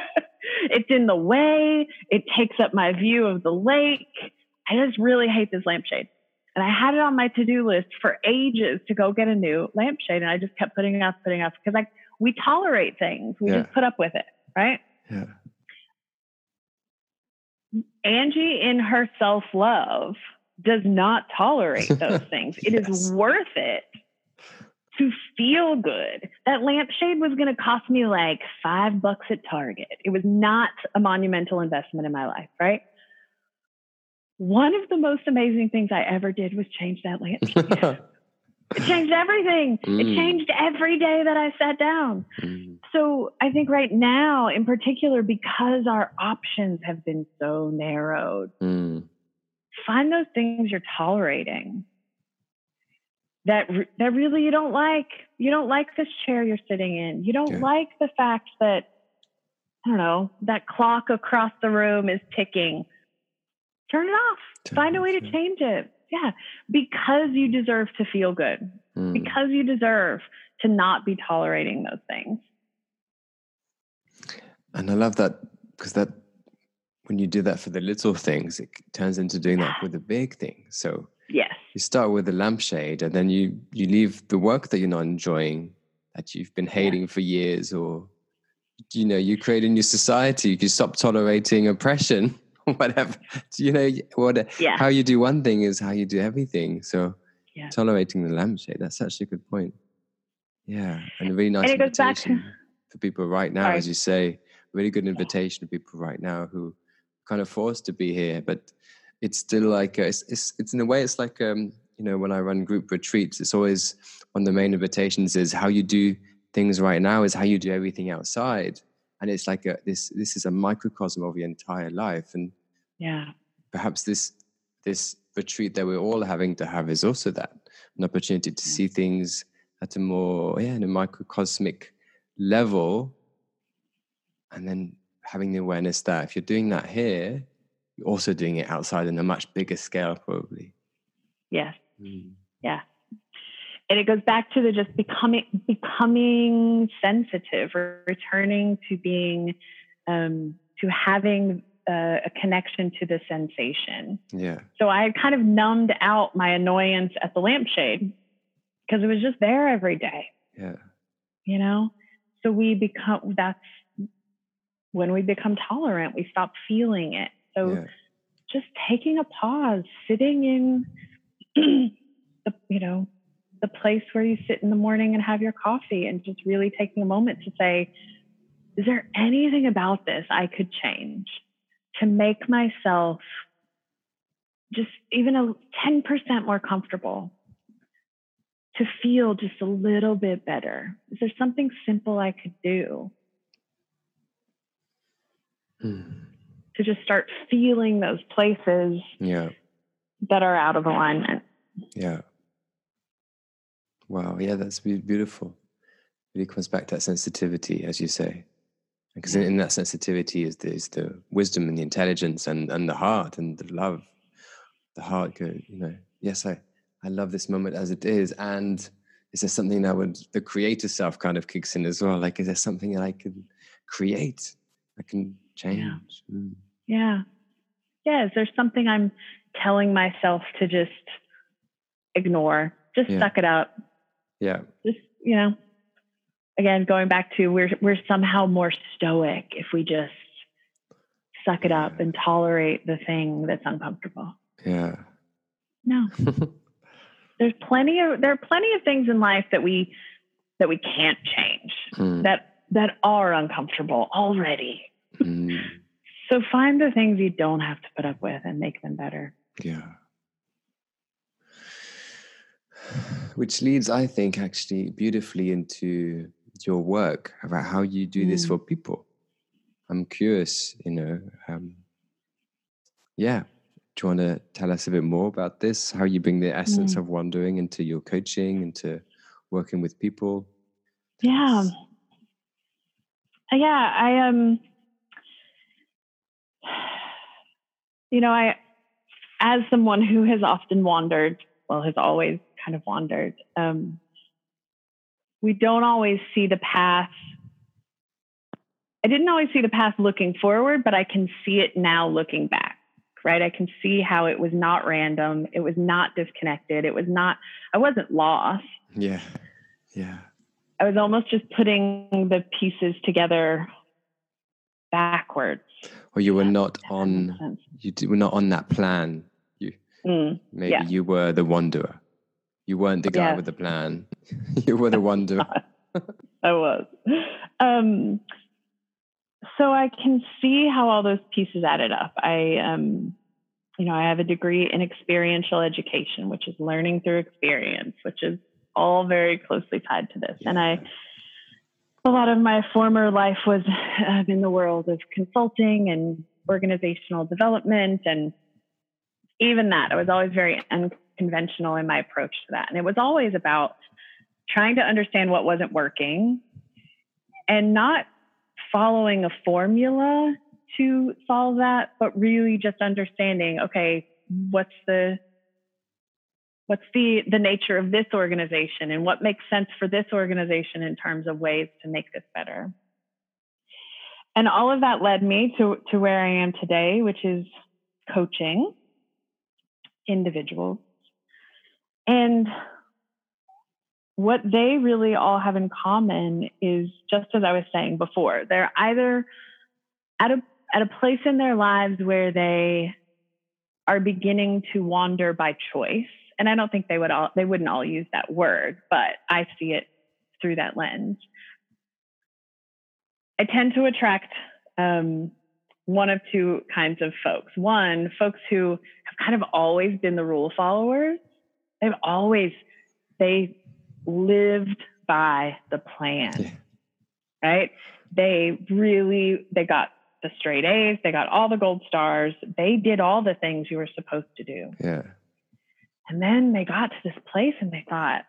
it's in the way. It takes up my view of the lake. I just really hate this lampshade. And I had it on my to-do list for ages to go get a new lampshade. And I just kept putting it off, putting it off because like we tolerate things. We yeah. just put up with it. Right. Yeah. Angie, in her self love, does not tolerate those things. It is Yes. worth it to feel good. That lampshade was going to cost me like five bucks at Target. It was not a monumental investment in my life, right? One of the most amazing things I ever did was change that lampshade. it changed everything. It Mm. changed every day that I sat down. Mm, So I think right now, in particular, because our options have been so narrowed, mm, find those things you're tolerating that re- that really you don't like. You don't like this chair you're sitting in. You don't Yeah. like the fact that I don't know that clock across the room is ticking. Turn it off. Turn Find it a way to change it. Yeah, because you deserve to feel good. mm. Because you deserve to not be tolerating those things. And I love that because that when you do that for the little things, it turns into doing that with the big thing. So Yes. you start with the lampshade, and then you you leave the work that you're not enjoying, that you've been hating for years, or you know, you create a new society. You can stop tolerating oppression, or whatever. You know, what uh, Yeah. how you do one thing is how you do everything. So Yeah. tolerating the lampshade, that's actually a good point. Yeah, and a really nice back to- for people right now, Sorry. as you say, really good invitation to people right now who kind of forced to be here, but it's still like it's, it's it's in a way it's like um you know when I run group retreats, it's always one of the main invitations is how you do things right now is how you do everything outside, and it's like a this this is a microcosm of your entire life, and Yeah. perhaps this this retreat that we're all having to have is also that an opportunity to see things at a more yeah in a microcosmic level and then having the awareness that if you're doing that here you're also doing it outside in a much bigger scale probably Yes. Mm. Yeah. And it goes back to the just becoming becoming sensitive or returning to being um, to having uh, a connection to the sensation. yeah So I had kind of numbed out my annoyance at the lampshade because it was just there every day, yeah you know? So we become that's when we become tolerant, we stop feeling it. So yeah just taking a pause, sitting in the you know the place where you sit in the morning and have your coffee, and just really taking a moment to say, is there anything about this I could change to make myself just even a ten percent more comfortable? To feel just a little bit better. Is there something simple I could do Mm. to just start feeling those places yeah. that are out of alignment? yeah. Wow. Yeah that's be- beautiful. Really comes back to that sensitivity as you say. Because in, in that sensitivity is the, is the wisdom and the intelligence and, and the heart and the love. The heart go you know yes i i love this moment as it is. And is there something that would the creator self kind of kicks in as well? Like is there something that i can create? I can change Mm. Yeah. Yeah. Is there something I'm telling myself to just ignore? Just Yeah. suck it up. yeah Just, you know, again, going back to we're we're somehow more stoic if we just suck it up and tolerate the thing that's uncomfortable. yeah No. There's plenty of there are plenty of things in life that we that we can't change. Mm, That that are uncomfortable already. Mm, So find the things you don't have to put up with and make them better. yeah which leads i think actually beautifully into your work about how you do this Mm. for people i'm curious you know um, yeah do you want to tell us a bit more about this how you bring the essence Mm. of wandering into your coaching into working with people Yeah. Uh, Yeah, I um you know, I as someone who has often wandered, well, has always kind of wandered, um we don't always see the path I didn't always see the path looking forward, but I can see it now looking back, right? I can see how it was not random, it was not disconnected, it was not I wasn't lost. yeah yeah I was almost just putting the pieces together backwards. Or you were Yeah, not on you were not on that plan you Mm, Maybe yeah. you were the wanderer. You weren't the guy Yes. with the plan. you were the wanderer. I was. Um, so I can see how all those pieces added up. I, um, you know, I have a degree in experiential education, which is learning through experience, which is all very closely tied to this. And I, a lot of my former life was uh, in the world of consulting and organizational development, and even that, I was always very unconventional in my approach to that, and it was always about trying to understand what wasn't working and not following a formula to solve that, but really just understanding, okay, what's the what's the the nature of this organization and what makes sense for this organization in terms of ways to make this better. And all of that led me to, to where I am today, which is coaching individuals. And what they really all have in common is just as I was saying before, they're either at a at a place in their lives where they are beginning to wander by choice. And I don't think they would all they wouldn't all use that word, but I see it through that lens. I tend to attract um, one of two kinds of folks. One, folks who have kind of always been the rule followers. They've always they lived by the plan. Yeah. Right? They really they got the straight A's, they got all the gold stars, they did all the things you were supposed to do. Yeah. And then they got to this place and they thought,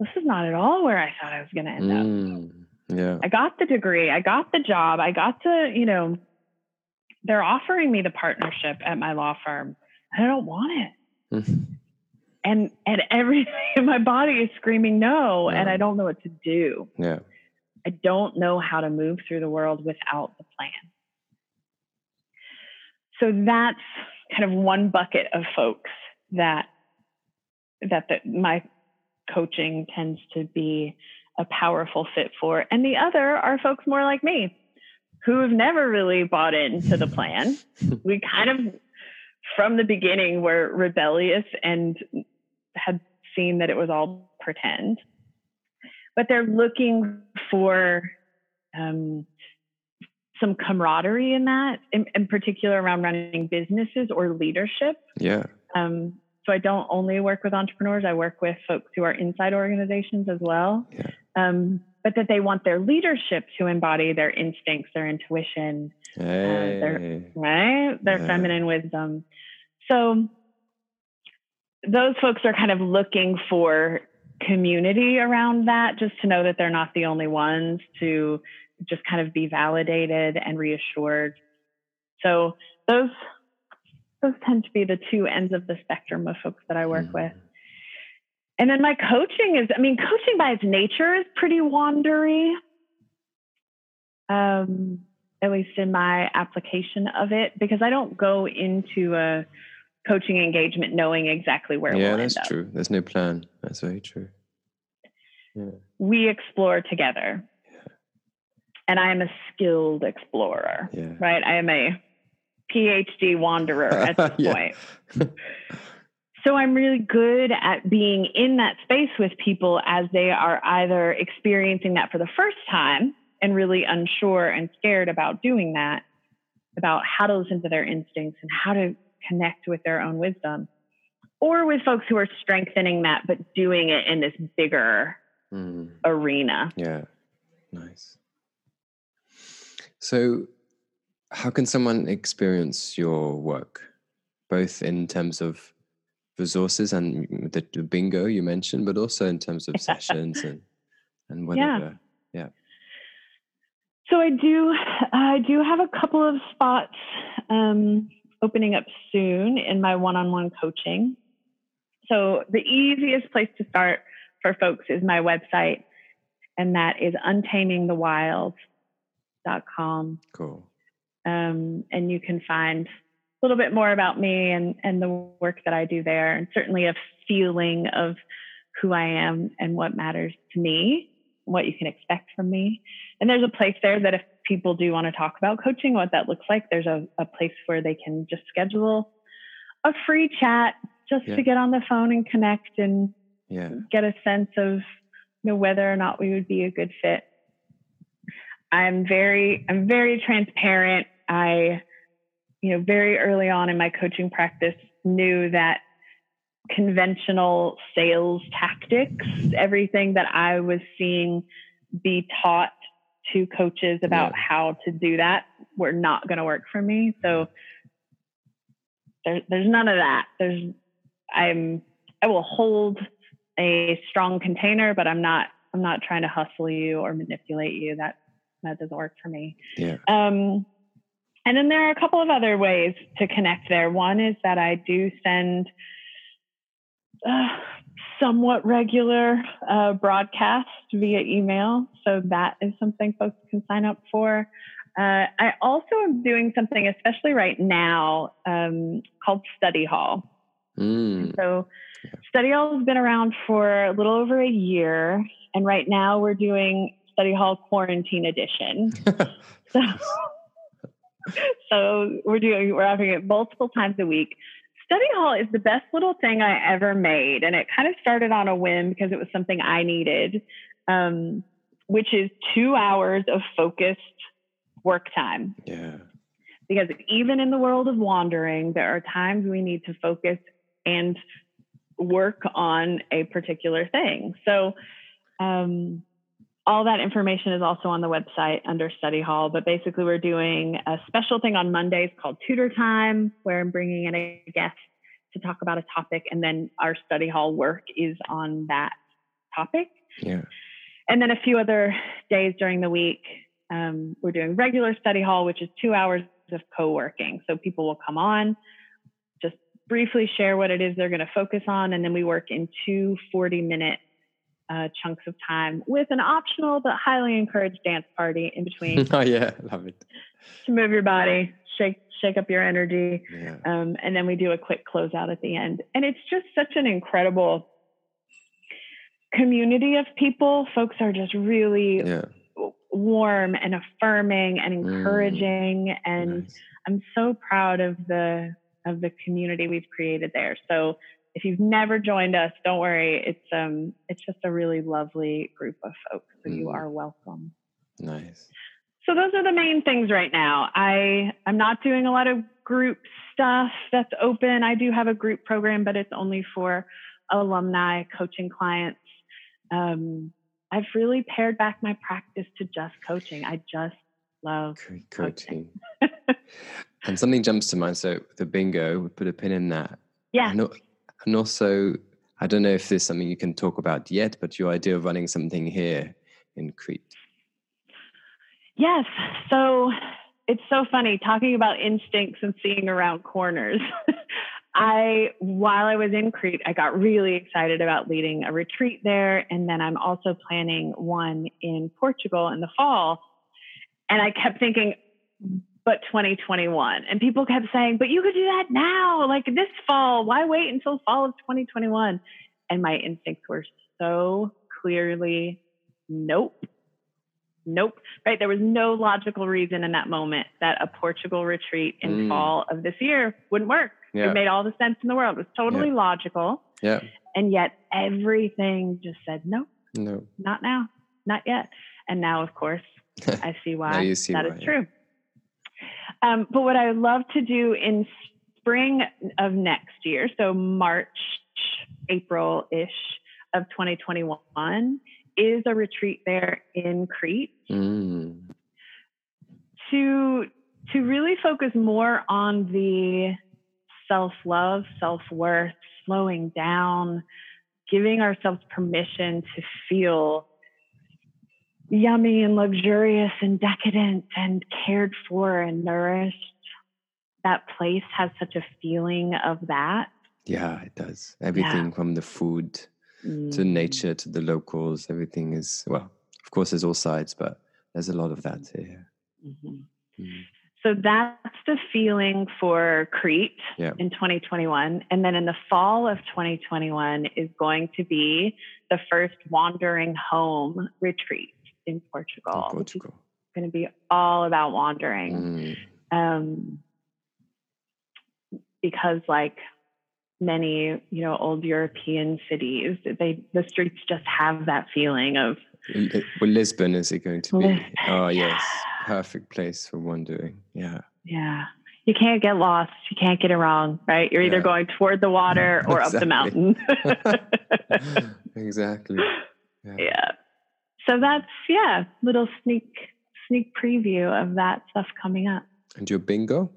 this is not at all where I thought I was going to end up. Mm, yeah. I got the degree, I got the job, I got to, you know, they're offering me the partnership at my law firm. and I don't want it. Mhm. And and everything in my body is screaming no, and I don't know what to do. Yeah. I don't know how to move through the world without the plan. So that's kind of one bucket of folks that that the, my coaching tends to be a powerful fit for, and the other are folks more like me who have never really bought into the plan. we kind of from the beginning were rebellious and had seen that it was all pretend but they're looking for um, some camaraderie in that, in, in particular around running businesses or leadership. Yeah. Um, so I don't only work with entrepreneurs; I work with folks who are inside organizations as well. Yeah. Um, but that they want their leadership to embody their instincts, their intuition, Hey. right? Their Yeah. feminine wisdom. So those folks are kind of looking for community around that, just to know that they're not the only ones, to just kind of be validated and reassured. So those those tend to be the two ends of the spectrum of folks that I work Mm. with. And then my coaching is, I mean, coaching by its nature is pretty wandery. Um, at least in my application of it, because I don't go into a coaching engagement knowing exactly where Yeah, we'll that's true. There's no plan. That's very true. Yeah. We explore together. And I am a skilled explorer, Yeah. right? I am a PhD wanderer at this Yeah. point. So I'm really good at being in that space with people as they are either experiencing that for the first time and really unsure and scared about doing that, about how to listen to their instincts and how to connect with their own wisdom, or with folks who are strengthening that but doing it in this bigger Mm. arena. Yeah. Nice. So, how can someone experience your work, both in terms of resources and the, the bingo you mentioned, but also in terms of sessions and and whatever? Yeah. So I do, I do have a couple of spots um, opening up soon in my one-on-one coaching. So the easiest place to start for folks is my website, and that is untamingthewild.com. Cool. Um, and you can find a little bit more about me and, and the work that I do there, and certainly a feeling of who I am and what matters to me, what you can expect from me. And there's a place there that if people do want to talk about coaching, what that looks like, there's a, a place where they can just schedule a free chat just Yeah. to get on the phone and connect and Yeah. get a sense of you know whether or not we would be a good fit. I'm very I'm very transparent. I you know very early on in my coaching practice knew that conventional sales tactics, everything that I was seeing be taught to coaches about Yeah. how to do that were not going to work for me. So there, there's none of that. There's I'm I will hold a strong container, but I'm not I'm not trying to hustle you or manipulate you. That that doesn't work for me. Yeah. Um, and then there are a couple of other ways to connect there. One is that I do send uh, somewhat regular uh, broadcast via email. So that is something folks can sign up for. Uh, I also am doing something, especially right now, um, called Study Hall. Mm. So Study Hall has been around for a little over a year, and right now we're doing Study Hall Quarantine Edition. So, so we're doing we're having it multiple times a week. Study Hall is the best little thing I ever made, and it kind of started on a whim because it was something I needed, um, which is two hours of focused work time yeah. because even in the world of wandering, there are times we need to focus and work on a particular thing. So, um, all that information is also on the website under Study Hall. But basically, we're doing a special thing on Mondays called Tutor Time, where I'm bringing in a guest to talk about a topic, and then our Study Hall work is on that topic Yeah. and then a few other days during the week um, we're doing regular study hall which is two hours of co-working so people will come on just briefly share what it is they're going to focus on and then we work in two 40 minute uh, chunks of time with an optional but highly encouraged dance party in between oh yeah, love it. to move your body shake shake up your energy Yeah. um, and then we do a quick closeout at the end. And it's just such an incredible community of people. Folks are just really Yeah. warm and affirming and Mm. encouraging. And Nice. I'm so proud of the of the community we've created there. So if you've never joined us, don't worry. It's um it's just a really lovely group of folks. So you Mm. are welcome. Nice. So those are the main things right now. I I'm not doing a lot of group stuff that's open. I do have a group program, but it's only for alumni coaching clients. Um, I've really pared back my practice to just coaching. I just love Coaching. coaching. and something jumps to mind. So the bingo, we put a pin in that. yeah. And, al- and also, I don't know if there's something you can talk about yet, but your idea of running something here in Crete. Yes. So it's so funny talking about instincts and seeing around corners. I, while I was in Crete, I got really excited about leading a retreat there. And then I'm also planning one in Portugal in the fall. And I kept thinking, but 2021. And people kept saying, but you could do that now, like this fall. Why wait until fall of 2021? And my instincts were so clearly, nope. Nope. Right. There was no logical reason in that moment that a Portugal retreat in Mm. fall of this year wouldn't work. Yeah. It made all the sense in the world. It was totally logical. Yeah. And yet everything just said, no, No. not now, not yet. And now, of course, I see why see that why, is yeah. true. Um, but what I would love to do in spring of next year, so March, April ish of 2021, is a retreat there in Crete Mm. to to really focus more on the self love, self worth, slowing down, giving ourselves permission to feel yummy and luxurious and decadent and cared for and nourished. That place has such a feeling of that. Yeah, it does. Everything from the food to Mm. nature to the locals, everything is, well, of course, there's all sides, but there's a lot of that here. Mhm. Mm. So that's the feeling for Crete Yeah. in 2021. And then in the fall of 2021 is going to be the first wandering home retreat in Portugal, In Portugal. going to be all about wandering. Mm. Um, because, like, many, you know, old European cities. They the streets just have that feeling of well, Lisbon is it going to be? Lisbon, oh yes, yeah. perfect place for wandering. Yeah. yeah. You can't get lost. You can't get it wrong, right? You're either Yeah. going toward the water or up the mountain. exactly. Yeah. yeah. So that's yeah, little sneak sneak preview of that stuff coming up. And your bingo?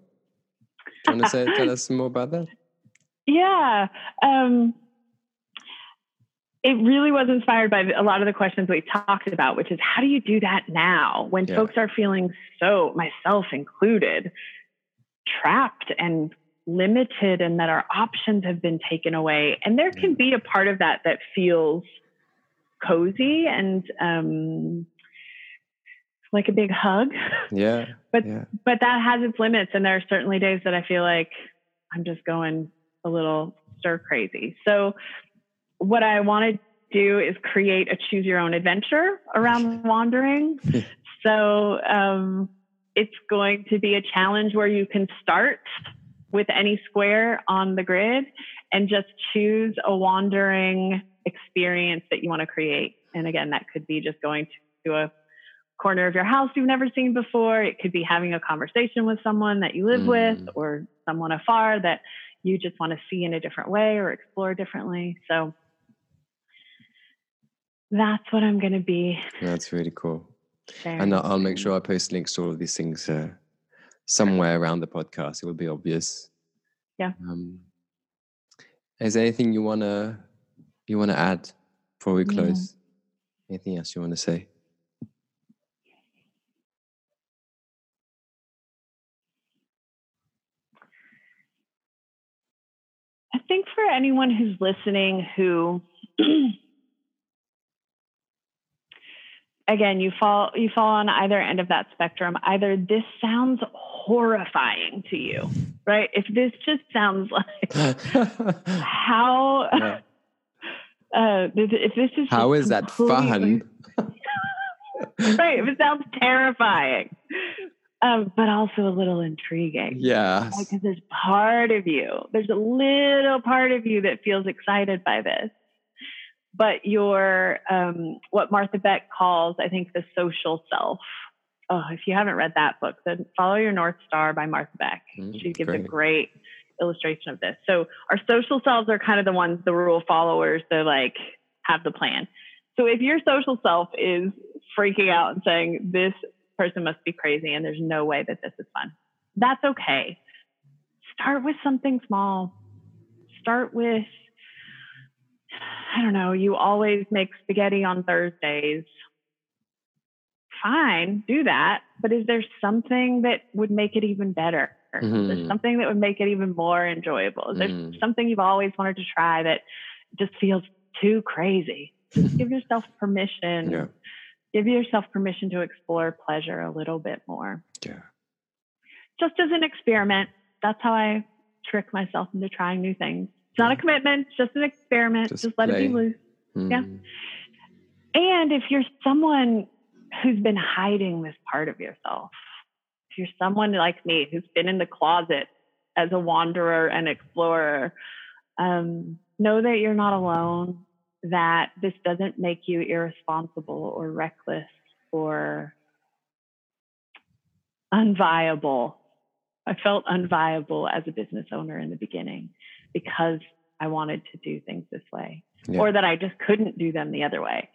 Do you want to say tell us some more about that? Yeah. Um, it really was inspired by a lot of the questions we talked about, which is how do you do that now when Yeah. folks are feeling so, myself included, trapped and limited and that our options have been taken away. And there can be a part of that that feels cozy and um, like a big hug. Yeah. But yeah. but that has its limits and there are certainly days that i feel like i'm just going a little stir crazy so what i want to do is create a choose your own adventure around wandering so um, it's going to be a challenge where you can start with any square on the grid and just choose a wandering experience that you want to create and again that could be just going to a corner of your house you've never seen before. It could be having a conversation with someone that you live Mm. with or someone afar that you just want to see in a different way or explore differently. So that's what I'm going to be That's really cool. And I'll, make sure I post links to all of these things uh, somewhere around the podcast. It will be obvious. Yeah. Um, is there anything you wanna you wanna add before we close? Anything else you want to say? I think for anyone who's listening who again you fall you fall on either end of that spectrum either this sounds horrifying to you right if this just sounds like how Yeah. Uh if if this is How is that fun? right it sounds terrifying um but also a little intriguing Yeah, because there's part of you, there's a little part of you that feels excited by this. But your, um, what Martha Beck calls, I think, the social self. Oh, if you haven't read that book, then follow your North Star by Martha Beck. Mm, she gives a great. Illustration of this. So our social selves are kind of the ones, the rule followers, that like have the plan. So if your social self is freaking out and saying, this person must be crazy and there's no way that this is fun, that's okay. Start with something small. Start with, I don't know, you always make spaghetti on Thursdays. Fine, do that. But is there something that would make it even better? Is there Mhm. something that would make it even more enjoyable? Is there Mm. something you've always wanted to try that just feels too crazy? Just give yourself permission. Yeah. Give yourself permission to explore pleasure a little bit more. Yeah. Just as an experiment. That's how I trick myself into trying new things. It's not a commitment, it's just an experiment. Just Just, let it be play. loose. Yeah. Mm. And if you're someone who's been hiding this part of yourself, you're someone like me who's been in the closet as a wanderer and explorer, um, know that you're not alone, that this doesn't make you irresponsible or reckless or unviable. I felt unviable as a business owner in the beginning because I wanted to do things this way Yeah. or that I just couldn't do them the other way.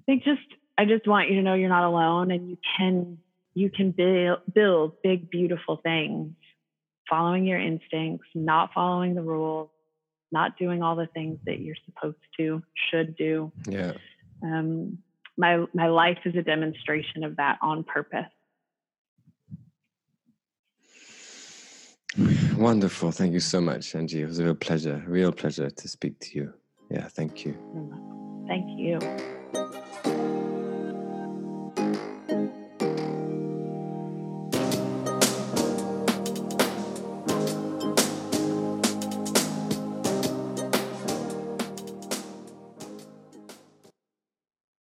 I think just I just want you to know you're not alone and you can you can build build big beautiful things following your instincts, not following the rules, not doing all the things that you're supposed to, should do. Yeah. Um, my my life is a demonstration of that on purpose. Wonderful. Thank you so much, Angie. It was a real pleasure, real pleasure to speak to you. Yeah, thank you. Thank you.